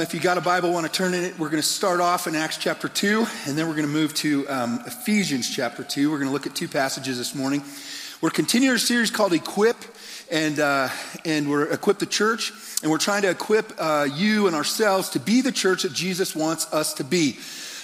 Um, if you got a Bible, want to turn in it, we're going to start off in Acts chapter 2, and then we're going to move to um, Ephesians chapter 2. We're going to look at two passages this morning. We're continuing a series called Equip, and, uh, and we're Equip the Church, and we're trying to equip uh, you and ourselves to be the church that Jesus wants us to be.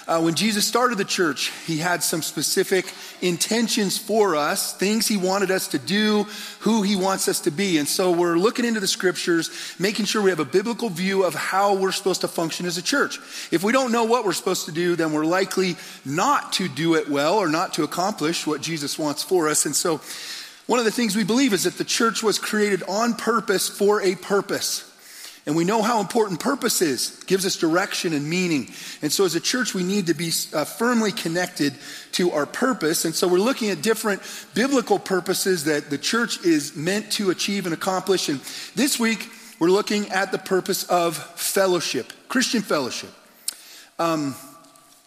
Uh, when Jesus started the church, he had some specific intentions for us, things he wanted us to do, who he wants us to be. And so we're looking into the scriptures, making sure we have a biblical view of how we're supposed to function as a church. If we don't know what we're supposed to do, then we're likely not to do it well or not to accomplish what Jesus wants for us. And so one of the things we believe is that the church was created on purpose for a purpose. And we know how important purpose is, it gives us direction and meaning. And so as a church, we need to be uh, firmly connected to our purpose. And so we're looking at different biblical purposes that the church is meant to achieve and accomplish. And this week, we're looking at the purpose of fellowship, Christian fellowship. Um,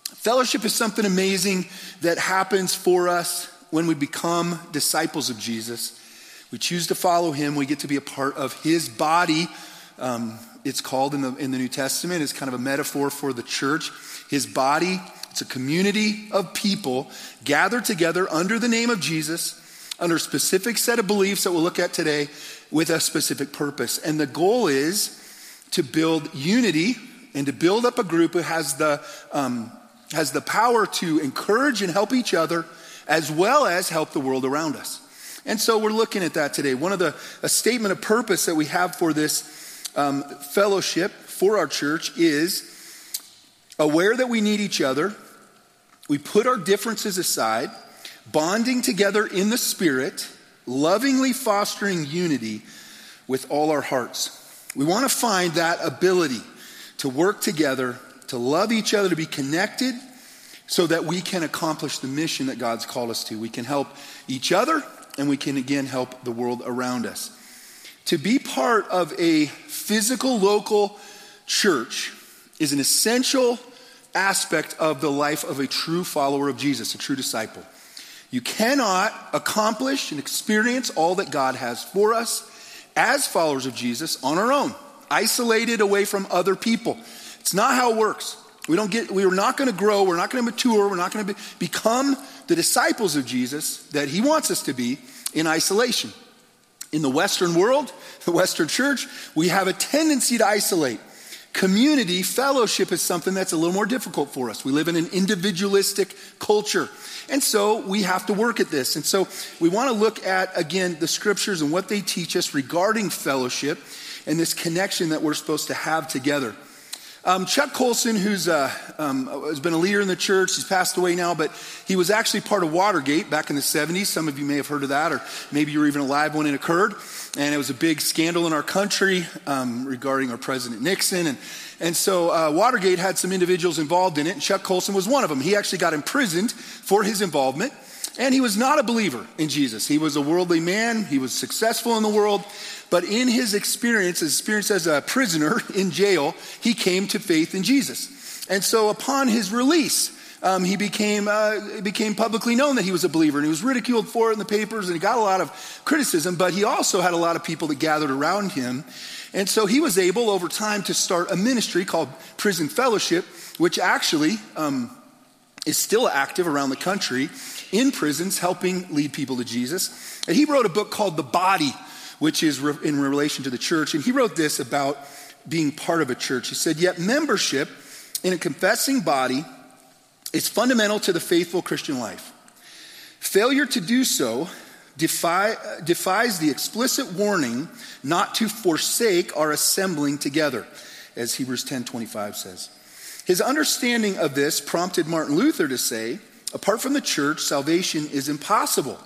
fellowship is something amazing that happens for us when we become disciples of Jesus. We choose to follow him, we get to be a part of his body um, it's called in the, in the New Testament. It's kind of a metaphor for the church. His body, it's a community of people gathered together under the name of Jesus, under a specific set of beliefs that we'll look at today with a specific purpose. And the goal is to build unity and to build up a group who has the, um, has the power to encourage and help each other as well as help the world around us. And so we're looking at that today. One of the, a statement of purpose that we have for this um, fellowship for our church is aware that we need each other. We put our differences aside, bonding together in the Spirit, lovingly fostering unity with all our hearts. We want to find that ability to work together, to love each other, to be connected, so that we can accomplish the mission that God's called us to. We can help each other, and we can again help the world around us. To be part of a physical local church is an essential aspect of the life of a true follower of Jesus, a true disciple. You cannot accomplish and experience all that God has for us as followers of Jesus on our own, isolated away from other people. It's not how it works. We don't get we are not going to grow, we're not going to mature, we're not going to be, become the disciples of Jesus that he wants us to be in isolation. In the Western world, the Western church, we have a tendency to isolate. Community, fellowship is something that's a little more difficult for us. We live in an individualistic culture. And so we have to work at this. And so we want to look at, again, the scriptures and what they teach us regarding fellowship and this connection that we're supposed to have together. Um, Chuck Colson, who's uh, um, has been a leader in the church, he's passed away now, but he was actually part of Watergate back in the 70s. Some of you may have heard of that, or maybe you were even alive when it occurred. And it was a big scandal in our country um, regarding our President Nixon. And, and so uh, Watergate had some individuals involved in it, and Chuck Colson was one of them. He actually got imprisoned for his involvement. And he was not a believer in Jesus. He was a worldly man. He was successful in the world. But in his experience, his experience as a prisoner in jail, he came to faith in Jesus. And so upon his release, um, he became, uh, became publicly known that he was a believer. And he was ridiculed for it in the papers and he got a lot of criticism, but he also had a lot of people that gathered around him. And so he was able over time to start a ministry called Prison Fellowship, which actually um, is still active around the country in prisons helping lead people to Jesus. And he wrote a book called The Body which is in relation to the church. And he wrote this about being part of a church. He said, Yet membership in a confessing body is fundamental to the faithful Christian life. Failure to do so defy, defies the explicit warning not to forsake our assembling together, as Hebrews 10:25 says. His understanding of this prompted Martin Luther to say, apart from the church, salvation is impossible.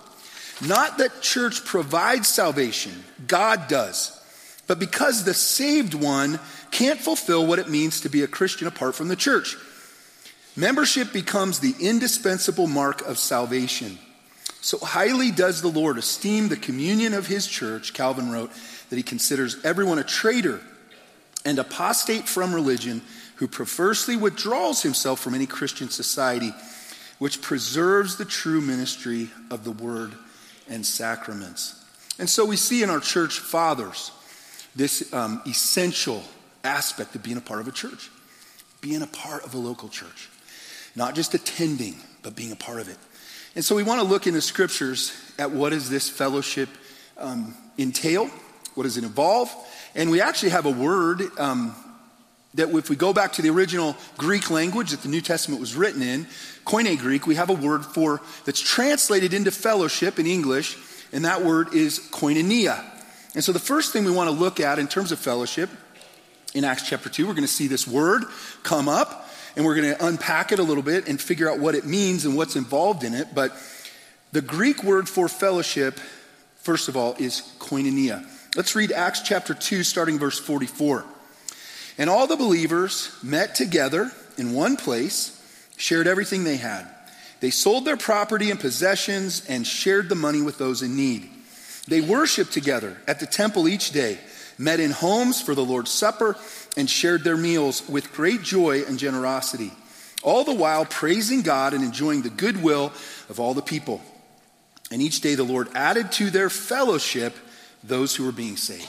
Not that church provides salvation, God does. But because the saved one can't fulfill what it means to be a Christian apart from the church. Membership becomes the indispensable mark of salvation. So highly does the Lord esteem the communion of his church, Calvin wrote, that he considers everyone a traitor and apostate from religion who perversely withdraws himself from any Christian society, which preserves the true ministry of the word and sacraments. And so we see in our church fathers this um, essential aspect of being a part of a church, being a part of a local church, not just attending, but being a part of it. And so we want to look in the scriptures at what does this fellowship um, entail, what does it involve, and we actually have a word um, that if we go back to the original Greek language that the New Testament was written in, Koine Greek, we have a word for that's translated into fellowship in English, and that word is koinonia. And so the first thing we want to look at in terms of fellowship in Acts chapter 2, we're going to see this word come up, and we're going to unpack it a little bit and figure out what it means and what's involved in it. But the Greek word for fellowship, first of all, is koinonia. Let's read Acts chapter 2, starting verse 44. And all the believers met together in one place, shared everything they had. They sold their property and possessions and shared the money with those in need. They worshiped together at the temple each day, met in homes for the Lord's Supper, and shared their meals with great joy and generosity, all the while praising God and enjoying the goodwill of all the people. And each day the Lord added to their fellowship those who were being saved.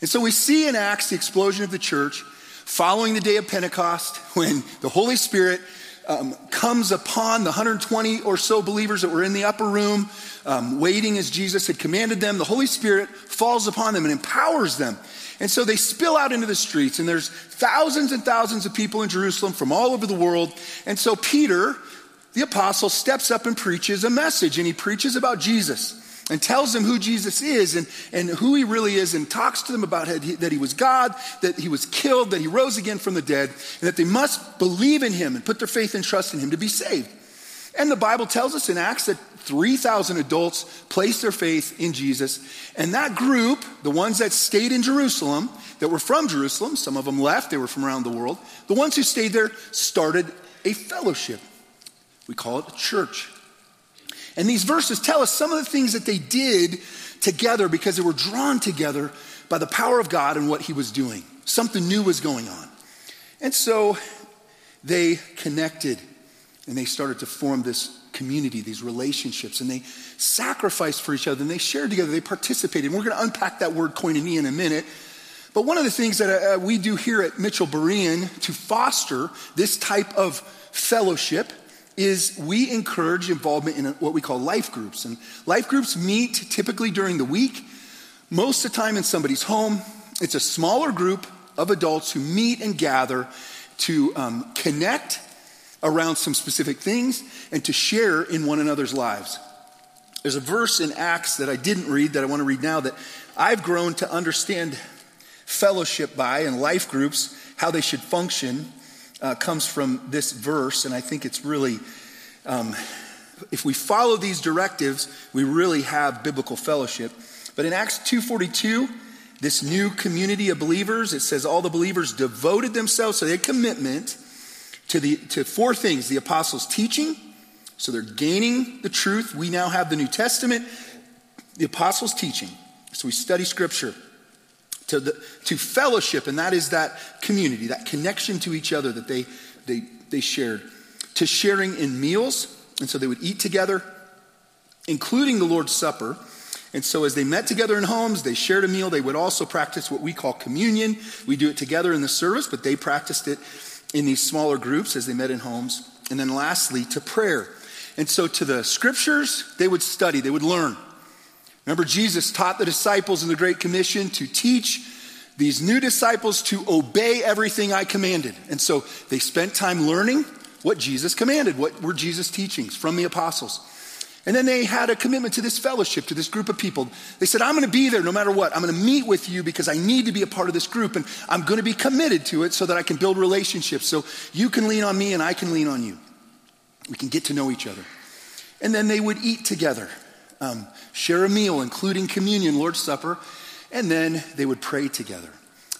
And so we see in Acts the explosion of the church following the day of Pentecost when the Holy Spirit um, comes upon the 120 or so believers that were in the upper room, um, waiting as Jesus had commanded them. The Holy Spirit falls upon them and empowers them. And so they spill out into the streets, and there's thousands and thousands of people in Jerusalem from all over the world. And so Peter, the apostle, steps up and preaches a message, and he preaches about Jesus and tells them who Jesus is and, and who he really is and talks to them about that he was God, that he was killed, that he rose again from the dead, and that they must believe in him and put their faith and trust in him to be saved. And the Bible tells us in Acts that 3,000 adults placed their faith in Jesus. And that group, the ones that stayed in Jerusalem, that were from Jerusalem, some of them left, they were from around the world, the ones who stayed there started a fellowship. We call it a church. And these verses tell us some of the things that they did together because they were drawn together by the power of God and what He was doing. Something new was going on. And so they connected and they started to form this community, these relationships, and they sacrificed for each other and they shared together, they participated. And we're going to unpack that word koinonia in a minute. But one of the things that uh, we do here at Mitchell Berean to foster this type of fellowship is we encourage involvement in what we call life groups. And life groups meet typically during the week, most of the time in somebody's home. It's a smaller group of adults who meet and gather to um, connect around some specific things and to share in one another's lives. There's a verse in Acts that I didn't read that I want to read now that I've grown to understand fellowship by and life groups, how they should function uh, comes from this verse, and I think it's really, um, if we follow these directives, we really have biblical fellowship. But in Acts 2.42, this new community of believers, it says all the believers devoted themselves, they had commitment to, the, to four things. The apostles' teaching, so they're gaining the truth. We now have the New Testament. The apostles' teaching, so we study scripture to, the, to fellowship, and that is that community, that connection to each other that they, they, they shared, to sharing in meals, and so they would eat together, including the Lord's Supper. And so, as they met together in homes, they shared a meal. They would also practice what we call communion. We do it together in the service, but they practiced it in these smaller groups as they met in homes. And then, lastly, to prayer. And so, to the scriptures, they would study, they would learn. Remember, Jesus taught the disciples in the Great Commission to teach these new disciples to obey everything I commanded. And so they spent time learning what Jesus commanded, what were Jesus' teachings from the apostles. And then they had a commitment to this fellowship, to this group of people. They said, I'm going to be there no matter what. I'm going to meet with you because I need to be a part of this group and I'm going to be committed to it so that I can build relationships. So you can lean on me and I can lean on you. We can get to know each other. And then they would eat together um, share a meal, including communion, Lord's Supper, and then they would pray together.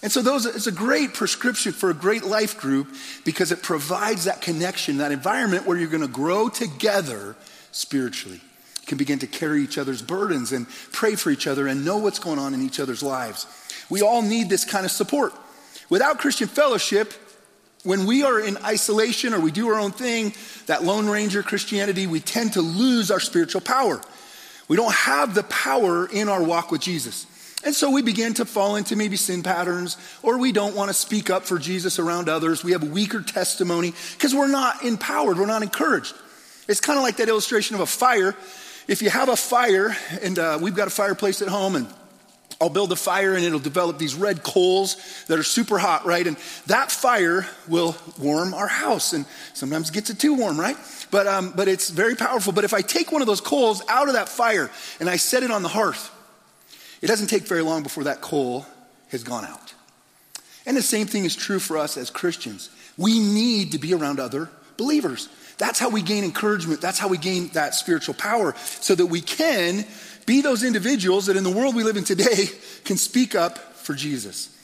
And so those it's a great prescription for a great life group because it provides that connection, that environment where you're going to grow together spiritually. You can begin to carry each other's burdens and pray for each other and know what's going on in each other's lives. We all need this kind of support. Without Christian fellowship, when we are in isolation or we do our own thing, that Lone Ranger Christianity, we tend to lose our spiritual power. We don't have the power in our walk with Jesus. And so we begin to fall into maybe sin patterns, or we don't want to speak up for Jesus around others. We have weaker testimony because we're not empowered, we're not encouraged. It's kind of like that illustration of a fire. If you have a fire, and uh, we've got a fireplace at home, and I'll build a fire and it'll develop these red coals that are super hot, right? And that fire will warm our house, and sometimes gets it too warm, right? But, um, but it's very powerful. But if I take one of those coals out of that fire and I set it on the hearth, it doesn't take very long before that coal has gone out. And the same thing is true for us as Christians. We need to be around other believers. That's how we gain encouragement. That's how we gain that spiritual power so that we can be those individuals that in the world we live in today can speak up for Jesus.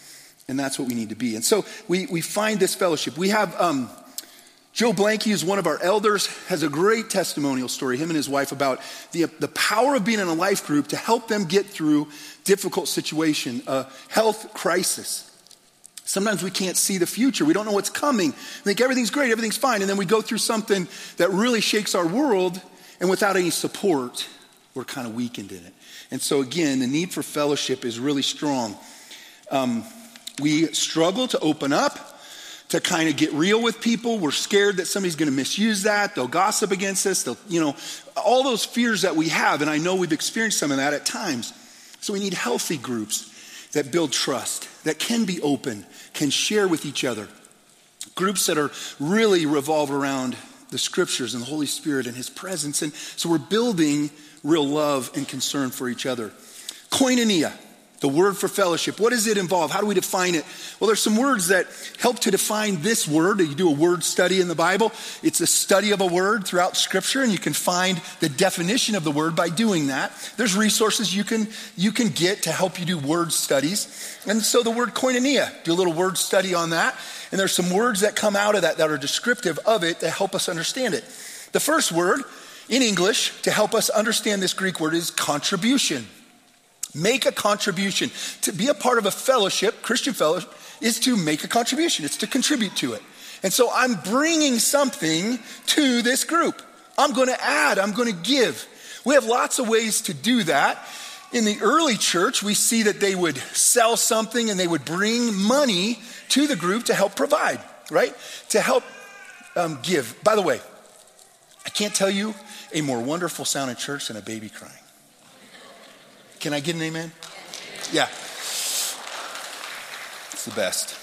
And that's what we need to be. And so we, we find this fellowship. We have um, Joe Blanky, who's one of our elders, has a great testimonial story, him and his wife, about the, the power of being in a life group to help them get through difficult situation, a health crisis. Sometimes we can't see the future. We don't know what's coming. We think everything's great, everything's fine. And then we go through something that really shakes our world, and without any support, we're kind of weakened in it. And so, again, the need for fellowship is really strong. Um, we struggle to open up to kind of get real with people. We're scared that somebody's going to misuse that. They'll gossip against us. They'll, you know, all those fears that we have. And I know we've experienced some of that at times. So we need healthy groups that build trust, that can be open, can share with each other. Groups that are really revolve around the scriptures and the Holy Spirit and His presence. And so we're building real love and concern for each other. Koinonia. The word for fellowship, what does it involve? How do we define it? Well, there's some words that help to define this word. You do a word study in the Bible. It's a study of a word throughout scripture, and you can find the definition of the word by doing that. There's resources you can, you can get to help you do word studies. And so the word koinonia, do a little word study on that. And there's some words that come out of that that are descriptive of it that help us understand it. The first word in English to help us understand this Greek word is contribution. Make a contribution. To be a part of a fellowship, Christian fellowship, is to make a contribution, it's to contribute to it. And so I'm bringing something to this group. I'm going to add, I'm going to give. We have lots of ways to do that. In the early church, we see that they would sell something and they would bring money to the group to help provide, right? To help um, give. By the way, I can't tell you a more wonderful sound in church than a baby crying. Can I get an amen? Yeah. It's the best.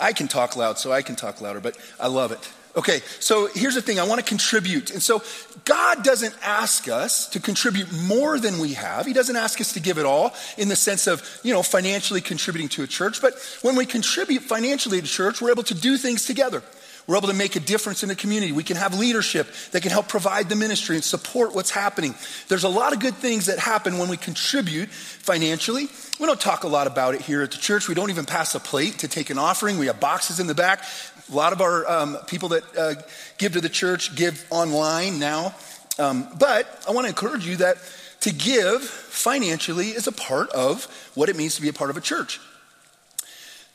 I can talk loud, so I can talk louder, but I love it. Okay, so here's the thing I want to contribute. And so God doesn't ask us to contribute more than we have. He doesn't ask us to give it all in the sense of, you know, financially contributing to a church. But when we contribute financially to church, we're able to do things together. We're able to make a difference in the community. We can have leadership that can help provide the ministry and support what's happening. There's a lot of good things that happen when we contribute financially. We don't talk a lot about it here at the church. We don't even pass a plate to take an offering. We have boxes in the back. A lot of our um, people that uh, give to the church give online now. Um, but I want to encourage you that to give financially is a part of what it means to be a part of a church.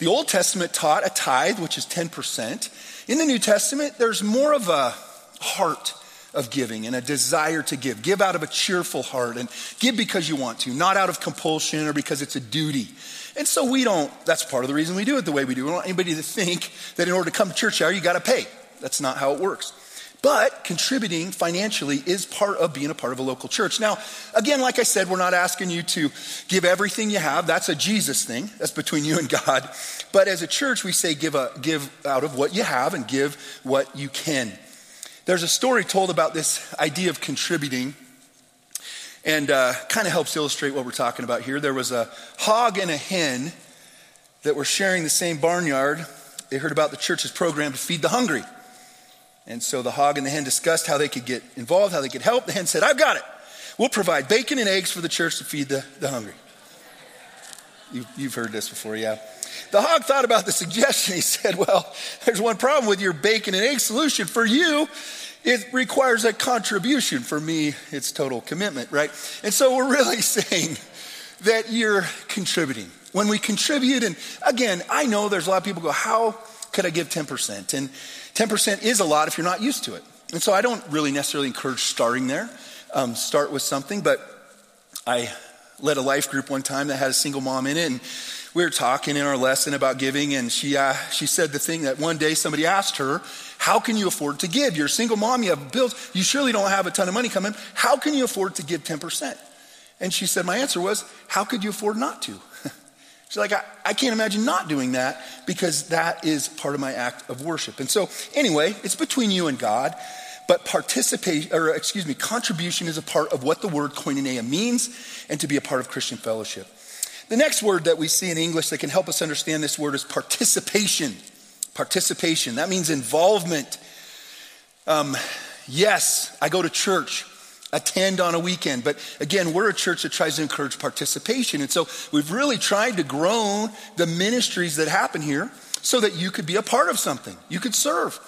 The Old Testament taught a tithe, which is 10%. In the New Testament, there's more of a heart of giving and a desire to give. Give out of a cheerful heart and give because you want to, not out of compulsion or because it's a duty. And so we don't, that's part of the reason we do it the way we do. We don't want anybody to think that in order to come to church hour, you got to pay. That's not how it works. But contributing financially is part of being a part of a local church. Now, again, like I said, we're not asking you to give everything you have. That's a Jesus thing. That's between you and God. But as a church, we say give, a, give out of what you have and give what you can. There's a story told about this idea of contributing and uh, kind of helps illustrate what we're talking about here. There was a hog and a hen that were sharing the same barnyard. They heard about the church's program to feed the hungry. And so the hog and the hen discussed how they could get involved, how they could help. The hen said, I've got it. We'll provide bacon and eggs for the church to feed the, the hungry. You, you've heard this before, yeah. The hog thought about the suggestion. He said, Well, there's one problem with your bacon and egg solution. For you, it requires a contribution. For me, it's total commitment, right? And so we're really saying that you're contributing. When we contribute, and again, I know there's a lot of people go, How could I give 10%? And 10% is a lot if you're not used to it. And so I don't really necessarily encourage starting there. Um, start with something, but I led a life group one time that had a single mom in it, and we were talking in our lesson about giving, and she, uh, she said the thing that one day somebody asked her, How can you afford to give? You're a single mom, you have bills, you surely don't have a ton of money coming. How can you afford to give 10%? And she said, My answer was, How could you afford not to? She's like, I, I can't imagine not doing that because that is part of my act of worship. And so, anyway, it's between you and God. But participation, or excuse me, contribution is a part of what the word koinonia means and to be a part of Christian fellowship. The next word that we see in English that can help us understand this word is participation. Participation. That means involvement. Um, yes, I go to church, attend on a weekend, but again, we're a church that tries to encourage participation. And so we've really tried to grow the ministries that happen here so that you could be a part of something, you could serve.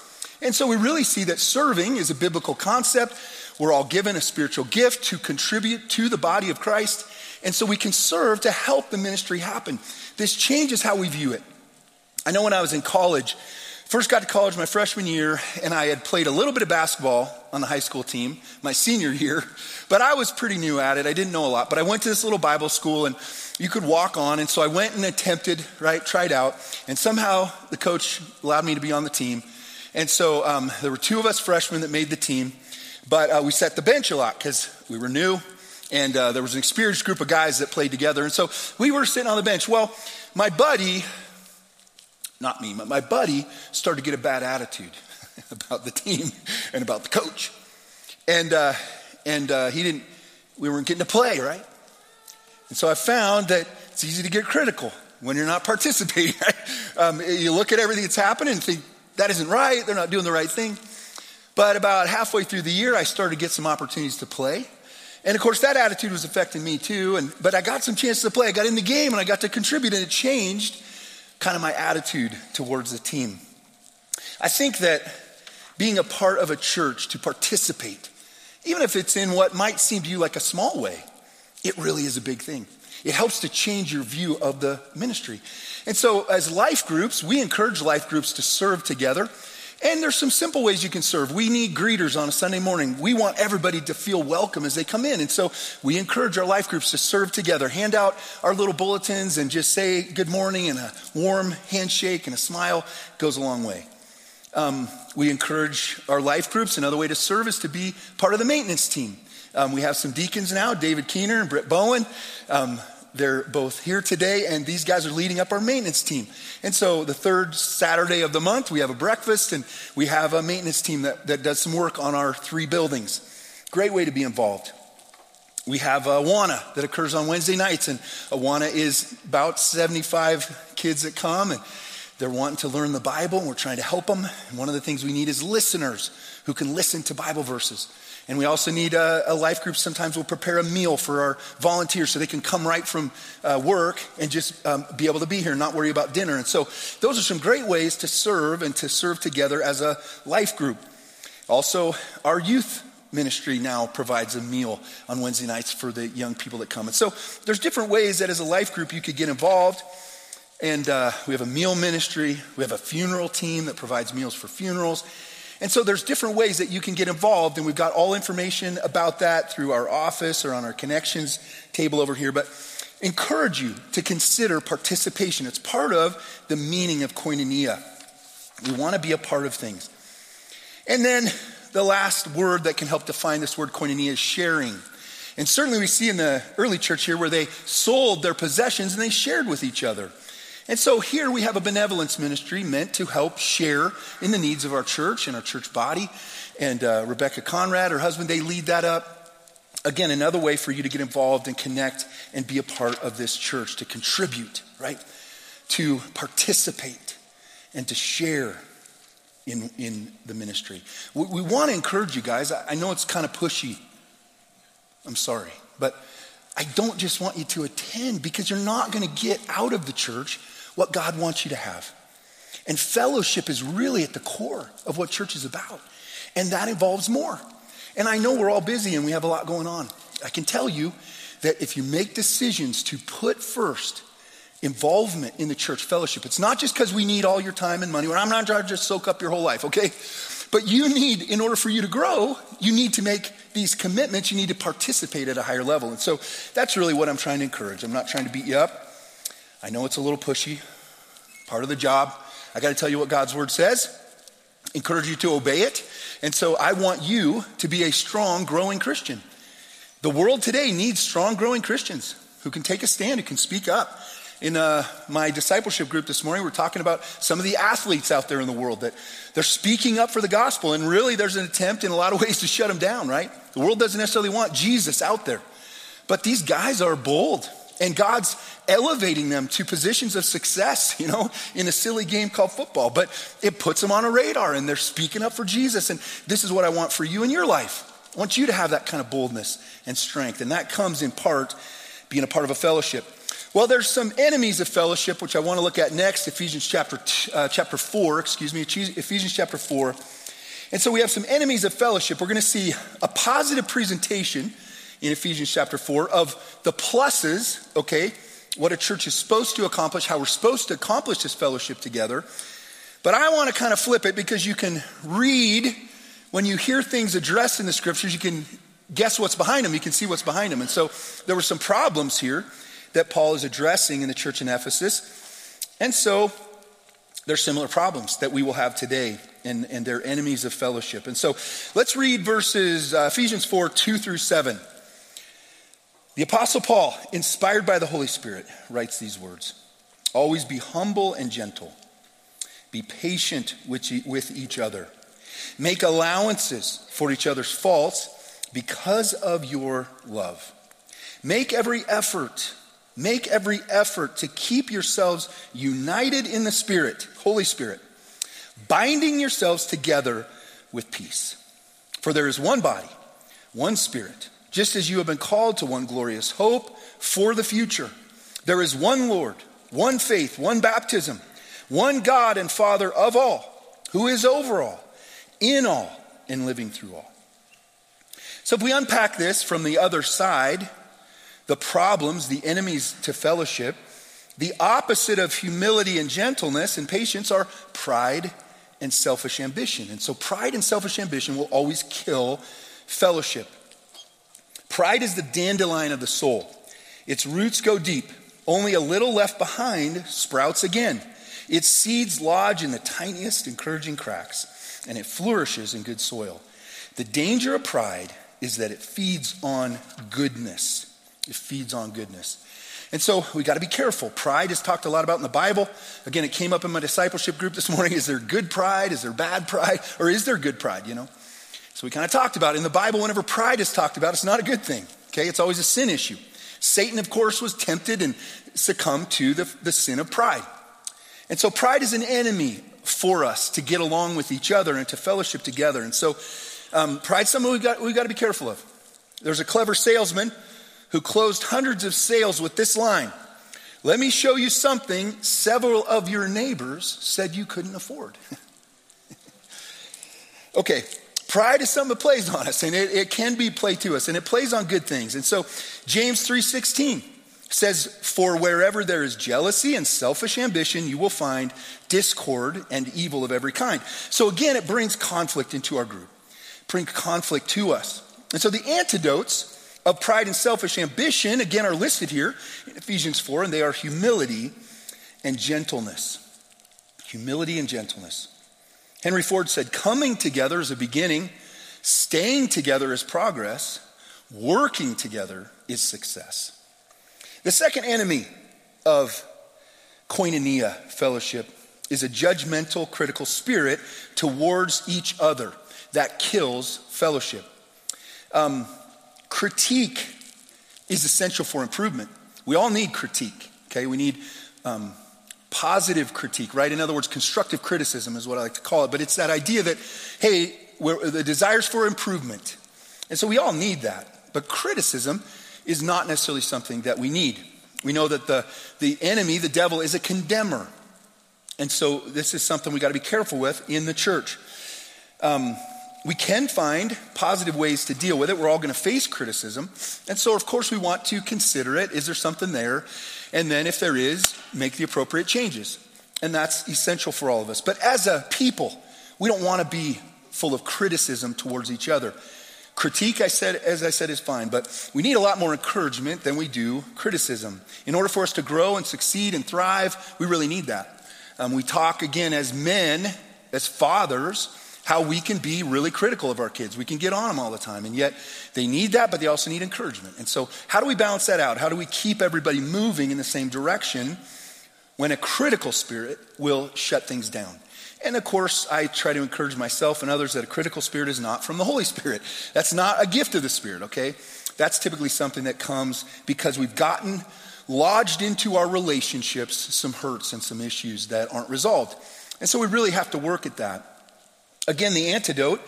And so we really see that serving is a biblical concept. We're all given a spiritual gift to contribute to the body of Christ. And so we can serve to help the ministry happen. This changes how we view it. I know when I was in college, first got to college my freshman year, and I had played a little bit of basketball on the high school team my senior year, but I was pretty new at it. I didn't know a lot, but I went to this little Bible school and you could walk on. And so I went and attempted, right, tried out, and somehow the coach allowed me to be on the team. And so um, there were two of us freshmen that made the team, but uh, we set the bench a lot because we were new and uh, there was an experienced group of guys that played together. And so we were sitting on the bench. Well, my buddy, not me, but my buddy started to get a bad attitude about the team and about the coach. And, uh, and uh, he didn't, we weren't getting to play, right? And so I found that it's easy to get critical when you're not participating. Right? Um, you look at everything that's happening and think, that isn't right, they're not doing the right thing. But about halfway through the year, I started to get some opportunities to play. And of course, that attitude was affecting me too. And, but I got some chances to play. I got in the game and I got to contribute, and it changed kind of my attitude towards the team. I think that being a part of a church to participate, even if it's in what might seem to you like a small way, it really is a big thing. It helps to change your view of the ministry. And so, as life groups, we encourage life groups to serve together. And there's some simple ways you can serve. We need greeters on a Sunday morning. We want everybody to feel welcome as they come in. And so we encourage our life groups to serve together, hand out our little bulletins and just say good morning and a warm handshake and a smile goes a long way. Um, we encourage our life groups. Another way to serve is to be part of the maintenance team. Um, we have some deacons now, David Keener and Britt Bowen. Um, they're both here today, and these guys are leading up our maintenance team. And so, the third Saturday of the month, we have a breakfast, and we have a maintenance team that, that does some work on our three buildings. Great way to be involved. We have Awana that occurs on Wednesday nights, and Awana is about 75 kids that come, and they're wanting to learn the Bible, and we're trying to help them. And one of the things we need is listeners who can listen to Bible verses. And we also need a, a, life group. Sometimes we'll prepare a meal for our volunteers so they can come right from uh, work and just um, be able to be here and not worry about dinner. And so those are some great ways to serve and to serve together as a life group. Also, our youth ministry now provides a meal on Wednesday nights for the young people that come. And so there's different ways that as a life group you could get involved. And uh, we have a meal ministry, we have a funeral team that provides meals for funerals. And so there's different ways that you can get involved, and we've got all information about that through our office or on our connections table over here. But encourage you to consider participation. It's part of the meaning of koinonia. We want to be a part of things. And then the last word that can help define this word koinonia is sharing. And certainly we see in the early church here where they sold their possessions and they shared with each other. And so here we have a benevolence ministry meant to help share in the needs of our church and our church body. And uh, Rebecca Conrad, her husband, they lead that up. Again, another way for you to get involved and connect and be a part of this church, to contribute, right? To participate and to share in, in the ministry. We, we want to encourage you guys. I, I know it's kind of pushy. I'm sorry. But I don't just want you to attend because you're not going to get out of the church what God wants you to have. And fellowship is really at the core of what church is about. And that involves more. And I know we're all busy and we have a lot going on. I can tell you that if you make decisions to put first involvement in the church fellowship, it's not just because we need all your time and money, I'm not trying to just soak up your whole life, okay? But you need, in order for you to grow, you need to make these commitments. You need to participate at a higher level. And so that's really what I'm trying to encourage. I'm not trying to beat you up. I know it's a little pushy, part of the job. I got to tell you what God's word says, encourage you to obey it. And so I want you to be a strong, growing Christian. The world today needs strong, growing Christians who can take a stand, who can speak up. In uh, my discipleship group this morning, we're talking about some of the athletes out there in the world that they're speaking up for the gospel. And really, there's an attempt in a lot of ways to shut them down, right? The world doesn't necessarily want Jesus out there. But these guys are bold. And God's elevating them to positions of success, you know, in a silly game called football. But it puts them on a radar and they're speaking up for Jesus. And this is what I want for you in your life. I want you to have that kind of boldness and strength. And that comes in part being a part of a fellowship. Well, there's some enemies of fellowship, which I want to look at next, Ephesians chapter, uh, chapter 4, excuse me, Ephesians chapter 4. And so we have some enemies of fellowship. We're going to see a positive presentation in Ephesians chapter 4 of the pluses, okay, what a church is supposed to accomplish, how we're supposed to accomplish this fellowship together. But I want to kind of flip it because you can read, when you hear things addressed in the scriptures, you can guess what's behind them. You can see what's behind them. And so there were some problems here that Paul is addressing in the church in Ephesus. And so there's similar problems that we will have today, and, and they're enemies of fellowship. And so let's read verses, uh, Ephesians 4 2 through 7. The Apostle Paul, inspired by the Holy Spirit, writes these words Always be humble and gentle, be patient with each other, make allowances for each other's faults because of your love. Make every effort, make every effort to keep yourselves united in the Spirit, Holy Spirit, binding yourselves together with peace. For there is one body, one Spirit just as you have been called to one glorious hope for the future. There is one Lord, one faith, one baptism, one God and Father of all, who is over all, in all, and living through all. So if we unpack this from the other side, the problems, the enemies to fellowship, the opposite of humility and gentleness and patience are pride and selfish ambition. And so pride and selfish ambition will always kill fellowship. Pride is the dandelion of the soul. Its roots go deep. Only a little left behind sprouts again. Its seeds lodge in the tiniest encouraging cracks, and it flourishes in good soil. The danger of pride is that it feeds on goodness. It feeds on goodness. And so we got to be careful. Pride is talked a lot about in the Bible. Again, it came up in my discipleship group this morning. Is there good pride? Is there bad pride? Or is there good pride, you know? So we kind of talked about it. In the Bible, whenever pride is talked about, it's not a good thing. Okay, it's always a sin issue. Satan, of course, was tempted and succumbed to the, the sin of pride. And so pride is an enemy for us to get along with each other and to fellowship together. And so um, pride's something we've got, we've got to be careful of. There's a clever salesman who closed hundreds of sales with this line Let me show you something several of your neighbors said you couldn't afford. okay, Pride is something that plays on us, and it, it can be played to us, and it plays on good things. And so James 3:16 says, For wherever there is jealousy and selfish ambition, you will find discord and evil of every kind. So again, it brings conflict into our group, bring conflict to us. And so the antidotes of pride and selfish ambition, again, are listed here in Ephesians 4, and they are humility and gentleness. Humility and gentleness. Henry Ford said, coming together is a beginning, staying together is progress, working together is success. The second enemy of koinonia fellowship is a judgmental, critical spirit towards each other that kills fellowship. Um, critique is essential for improvement. We all need critique, okay? We need um, positive critique, right? In other words, constructive criticism is what I like to call it. But it's that idea that, hey, the desires for improvement. And so we all need that. But criticism is not necessarily something that we need. We know that the, the enemy, the devil, is a condemner. And so this is something we got to be careful with in the church. Um, we can find positive ways to deal with it. We're all going to face criticism. And so, of course, we want to consider it. Is there something there? And then, if there is, make the appropriate changes. And that's essential for all of us. But as a people, we don't want to be full of criticism towards each other. Critique, I said, as I said, is fine, but we need a lot more encouragement than we do criticism. In order for us to grow and succeed and thrive, we really need that. Um, we talk again as men, as fathers, how we can be really critical of our kids. We can get on them all the time, and yet they need that, but they also need encouragement. And so, how do we balance that out? How do we keep everybody moving in the same direction when a critical spirit will shut things down? And of course, I try to encourage myself and others that a critical spirit is not from the Holy Spirit. That's not a gift of the Spirit, okay? That's typically something that comes because we've gotten lodged into our relationships some hurts and some issues that aren't resolved. And so we really have to work at that. Again, the antidote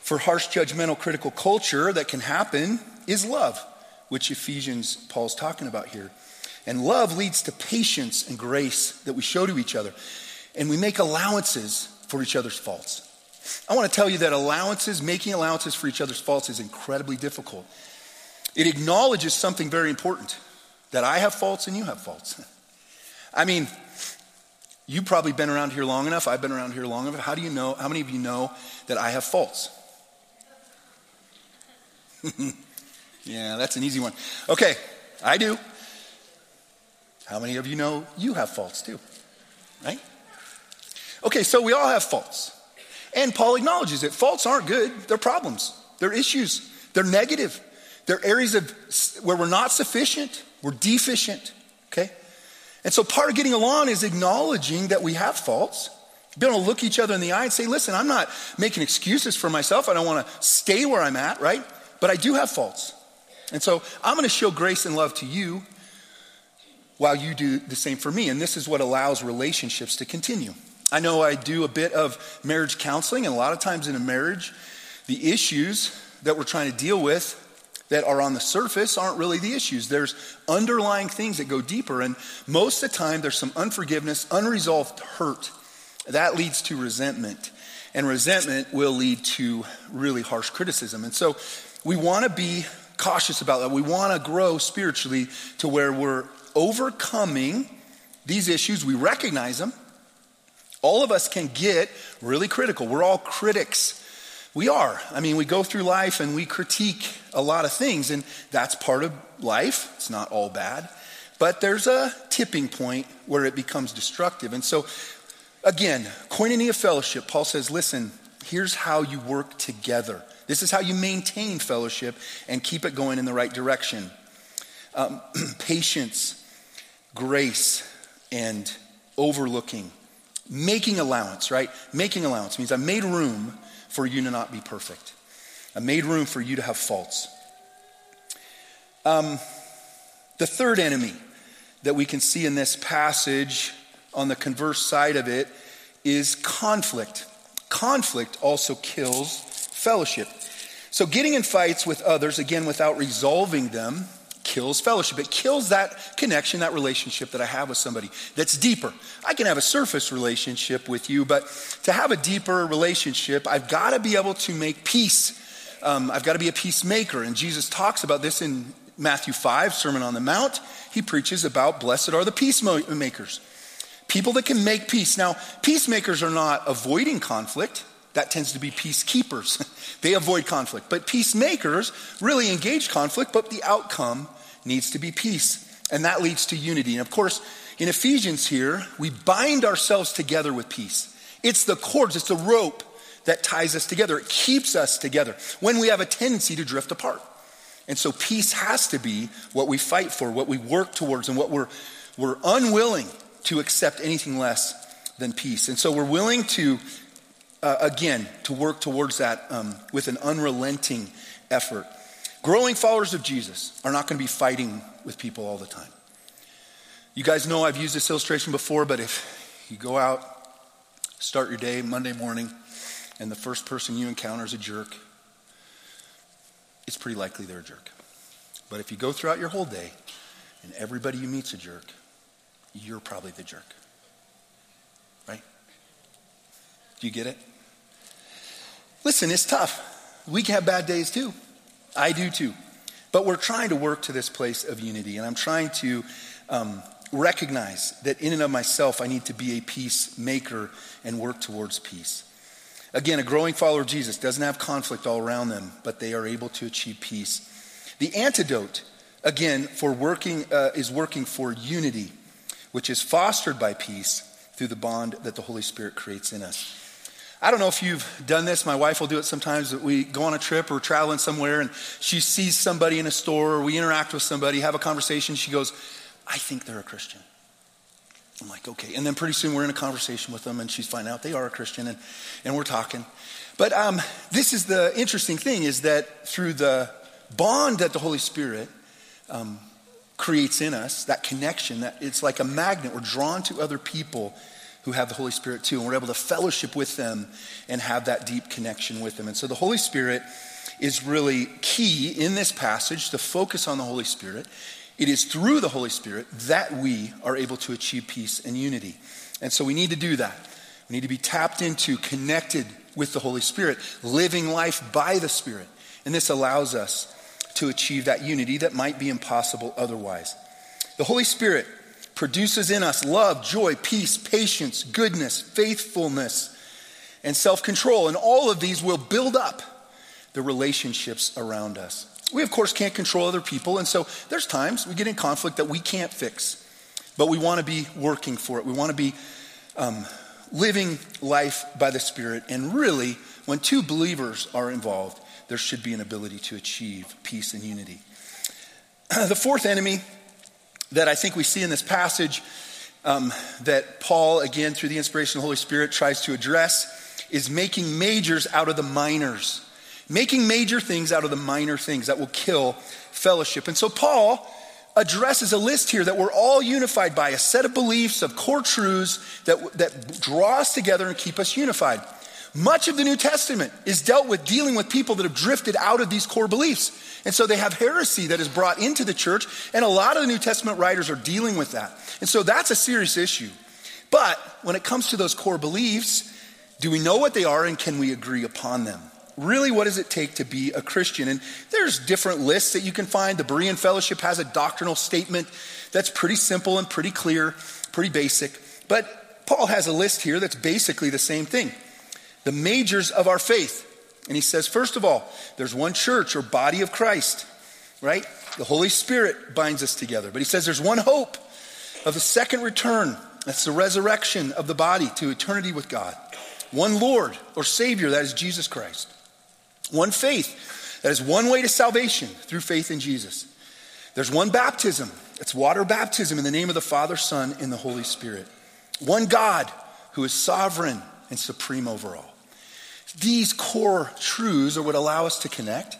for harsh, judgmental, critical culture that can happen is love, which Ephesians, Paul's talking about here. And love leads to patience and grace that we show to each other. And we make allowances for each other's faults. I want to tell you that allowances, making allowances for each other's faults, is incredibly difficult. It acknowledges something very important that I have faults and you have faults. I mean, You've probably been around here long enough. I've been around here long enough. How do you know? How many of you know that I have faults? yeah, that's an easy one. Okay, I do. How many of you know you have faults too? Right? Okay, so we all have faults. And Paul acknowledges it. Faults aren't good, they're problems, they're issues, they're negative. They're areas of where we're not sufficient, we're deficient. And so part of getting along is acknowledging that we have faults. Being able to look each other in the eye and say, listen, I'm not making excuses for myself. I don't want to stay where I'm at, right? But I do have faults. And so I'm going to show grace and love to you while you do the same for me. And this is what allows relationships to continue. I know I do a bit of marriage counseling, and a lot of times in a marriage, the issues that we're trying to deal with that are on the surface aren't really the issues. There's underlying things that go deeper. And most of the time, there's some unforgiveness, unresolved hurt. That leads to resentment. And resentment will lead to really harsh criticism. And so we want to be cautious about that. We want to grow spiritually to where we're overcoming these issues. We recognize them. All of us can get really critical. We're all critics we are. I mean, we go through life and we critique a lot of things, and that's part of life. It's not all bad. But there's a tipping point where it becomes destructive. And so, again, koinonia fellowship, Paul says, listen, here's how you work together. This is how you maintain fellowship and keep it going in the right direction. Um, patience, grace, and overlooking. Making allowance, right? Making allowance means I made room for you to not be perfect. I made room for you to have faults. Um, the third enemy that we can see in this passage on the converse side of it is conflict. Conflict also kills fellowship. So, getting in fights with others, again, without resolving them, kills fellowship. It kills that connection, that relationship that I have with somebody that's deeper. I can have a surface relationship with you, but to have a deeper relationship, I've got to be able to make peace. Um, I've got to be a peacemaker. And Jesus talks about this in Matthew 5, Sermon on the Mount. He preaches about blessed are the peacemakers, people that can make peace. Now, peacemakers are not avoiding conflict. That tends to be peacekeepers. they avoid conflict. But peacemakers really engage conflict, but the outcome needs to be peace. And that leads to unity. And of course, in Ephesians here, we bind ourselves together with peace. It's the cords, it's the rope that ties us together. It keeps us together when we have a tendency to drift apart. And so peace has to be what we fight for, what we work towards, and what we're, we're unwilling to accept anything less than peace. And so we're willing to, uh, again, to work towards that um, with an unrelenting effort. Growing followers of Jesus are not going to be fighting with people all the time. You guys know I've used this illustration before, but if you go out, start your day Monday morning, and the first person you encounter is a jerk, it's pretty likely they're a jerk. But if you go throughout your whole day and everybody you meet's a jerk, you're probably the jerk. Right? Do you get it? Listen, it's tough. We can have bad days too. I do too. But we're trying to work to this place of unity, and I'm trying to um, recognize that in and of myself, I need to be a peacemaker and work towards peace. Again, a growing follower of Jesus doesn't have conflict all around them, but they are able to achieve peace. The antidote, again, for working uh, is working for unity, which is fostered by peace through the bond that the Holy Spirit creates in us. I don't know if you've done this. My wife will do it sometimes. We go on a trip or traveling somewhere and she sees somebody in a store or we interact with somebody, have a conversation. She goes, I think they're a Christian. I'm like, okay. And then pretty soon we're in a conversation with them and she's finding out they are a Christian and, and we're talking. But um, this is the interesting thing is that through the bond that the Holy Spirit um, creates in us, that connection, that it's like a magnet. We're drawn to other people who have the Holy Spirit too, and we're able to fellowship with them and have that deep connection with them. And so the Holy Spirit is really key in this passage to focus on the Holy Spirit it is through the Holy Spirit that we are able to achieve peace and unity. And so we need to do that. We need to be tapped into, connected with the Holy Spirit, living life by the Spirit. And this allows us to achieve that unity that might be impossible otherwise. The Holy Spirit produces in us love, joy, peace, patience, goodness, faithfulness, and self control. And all of these will build up the relationships around us. We, of course, can't control other people, and so there's times we get in conflict that we can't fix, but we want to be working for it. We want to be um, living life by the Spirit, and really, when two believers are involved, there should be an ability to achieve peace and unity. the fourth enemy that I think we see in this passage um, that Paul, again, through the inspiration of the Holy Spirit, tries to address is making majors out of the minors making major things out of the minor things that will kill fellowship. And so Paul addresses a list here that we're all unified by, a set of beliefs, of core truths that, that draw us together and keep us unified. Much of the New Testament is dealt with dealing with people that have drifted out of these core beliefs. And so they have heresy that is brought into the church, and a lot of the New Testament writers are dealing with that. And so that's a serious issue. But when it comes to those core beliefs, do we know what they are and can we agree upon them? really what does it take to be a Christian? And there's different lists that you can find. The Berean Fellowship has a doctrinal statement that's pretty simple and pretty clear, pretty basic. But Paul has a list here that's basically the same thing the majors of our faith. And he says, first of all, there's one church or body of Christ, right? The Holy Spirit binds us together. But he says there's one hope of the second return. That's the resurrection of the body to eternity with God. One Lord or Savior, that is Jesus Christ. One faith. That is one way to salvation through faith in Jesus. There's one baptism. It's water baptism in the name of the Father, Son, and the Holy Spirit. One God who is sovereign and supreme over all. These core truths are what allow us to connect,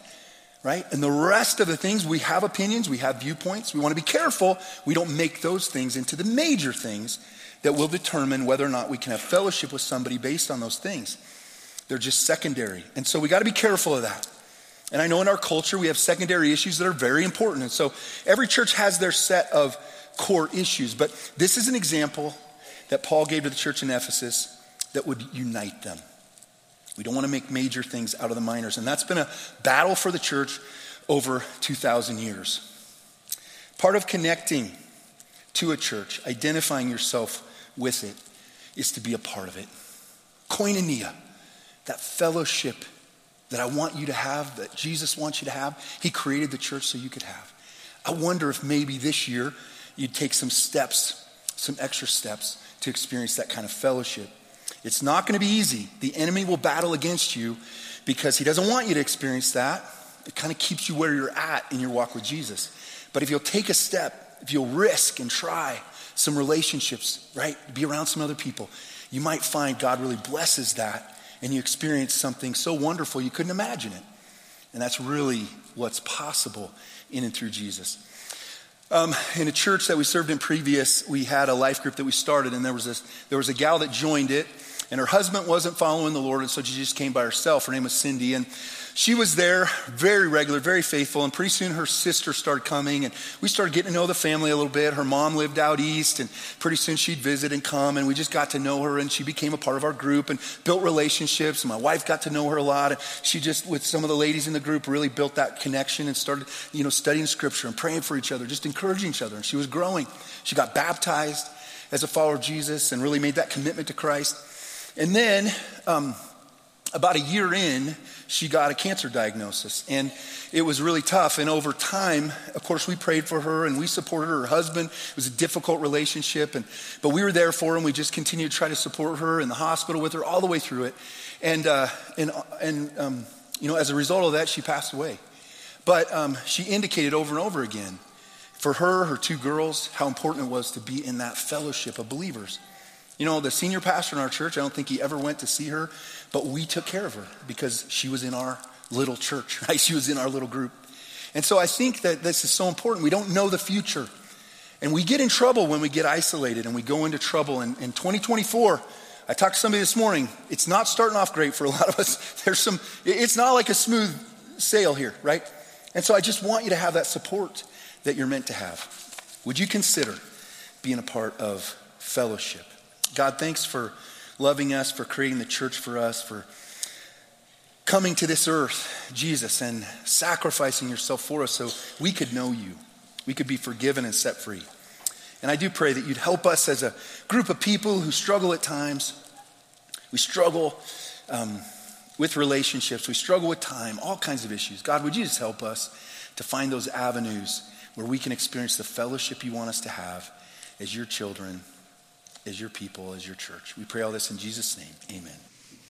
right? And the rest of the things, we have opinions, we have viewpoints. We want to be careful we don't make those things into the major things that will determine whether or not we can have fellowship with somebody based on those things. They're just secondary. And so we got to be careful of that. And I know in our culture we have secondary issues that are very important. And so every church has their set of core issues. But this is an example that Paul gave to the church in Ephesus that would unite them. We don't want to make major things out of the minors. And that's been a battle for the church over 2,000 years. Part of connecting to a church, identifying yourself with it, is to be a part of it. Koinonia that fellowship that I want you to have, that Jesus wants you to have, He created the church so you could have. I wonder if maybe this year you'd take some steps, some extra steps to experience that kind of fellowship. It's not going to be easy. The enemy will battle against you because he doesn't want you to experience that. It kind of keeps you where you're at in your walk with Jesus. But if you'll take a step, if you'll risk and try some relationships, right? Be around some other people, you might find God really blesses that and you experience something so wonderful you couldn't imagine it. And that's really what's possible in and through Jesus. Um, in a church that we served in previous, we had a life group that we started, and there was, this, there was a gal that joined it, and her husband wasn't following the Lord, and so she just came by herself. Her name was Cindy, and she was there very regular, very faithful, and pretty soon her sister started coming, and we started getting to know the family a little bit. Her mom lived out east, and pretty soon she'd visit and come, and we just got to know her, and she became a part of our group and built relationships. And my wife got to know her a lot, and she just, with some of the ladies in the group, really built that connection and started, you know, studying scripture and praying for each other, just encouraging each other. And she was growing. She got baptized as a follower of Jesus and really made that commitment to Christ. And then, um, about a year in, she got a cancer diagnosis. And it was really tough. And over time, of course, we prayed for her and we supported her. Husband it was a difficult relationship. And, but we were there for him. We just continued to try to support her in the hospital with her all the way through it. And, uh, and, and um, you know, as a result of that, she passed away. But um, she indicated over and over again for her, her two girls, how important it was to be in that fellowship of believers. You know, the senior pastor in our church, I don't think he ever went to see her, but we took care of her because she was in our little church, right? She was in our little group. And so I think that this is so important. We don't know the future. And we get in trouble when we get isolated and we go into trouble. And in 2024, I talked to somebody this morning. It's not starting off great for a lot of us. There's some, it's not like a smooth sail here, right? And so I just want you to have that support that you're meant to have. Would you consider being a part of fellowship? God, thanks for loving us, for creating the church for us, for coming to this earth, Jesus, and sacrificing yourself for us so we could know you, we could be forgiven and set free. And I do pray that you'd help us as a group of people who struggle at times. We struggle um, with relationships, we struggle with time, all kinds of issues. God, would you just help us to find those avenues where we can experience the fellowship you want us to have as your children, as your people, as your church? We pray all this in Jesus' name. Amen.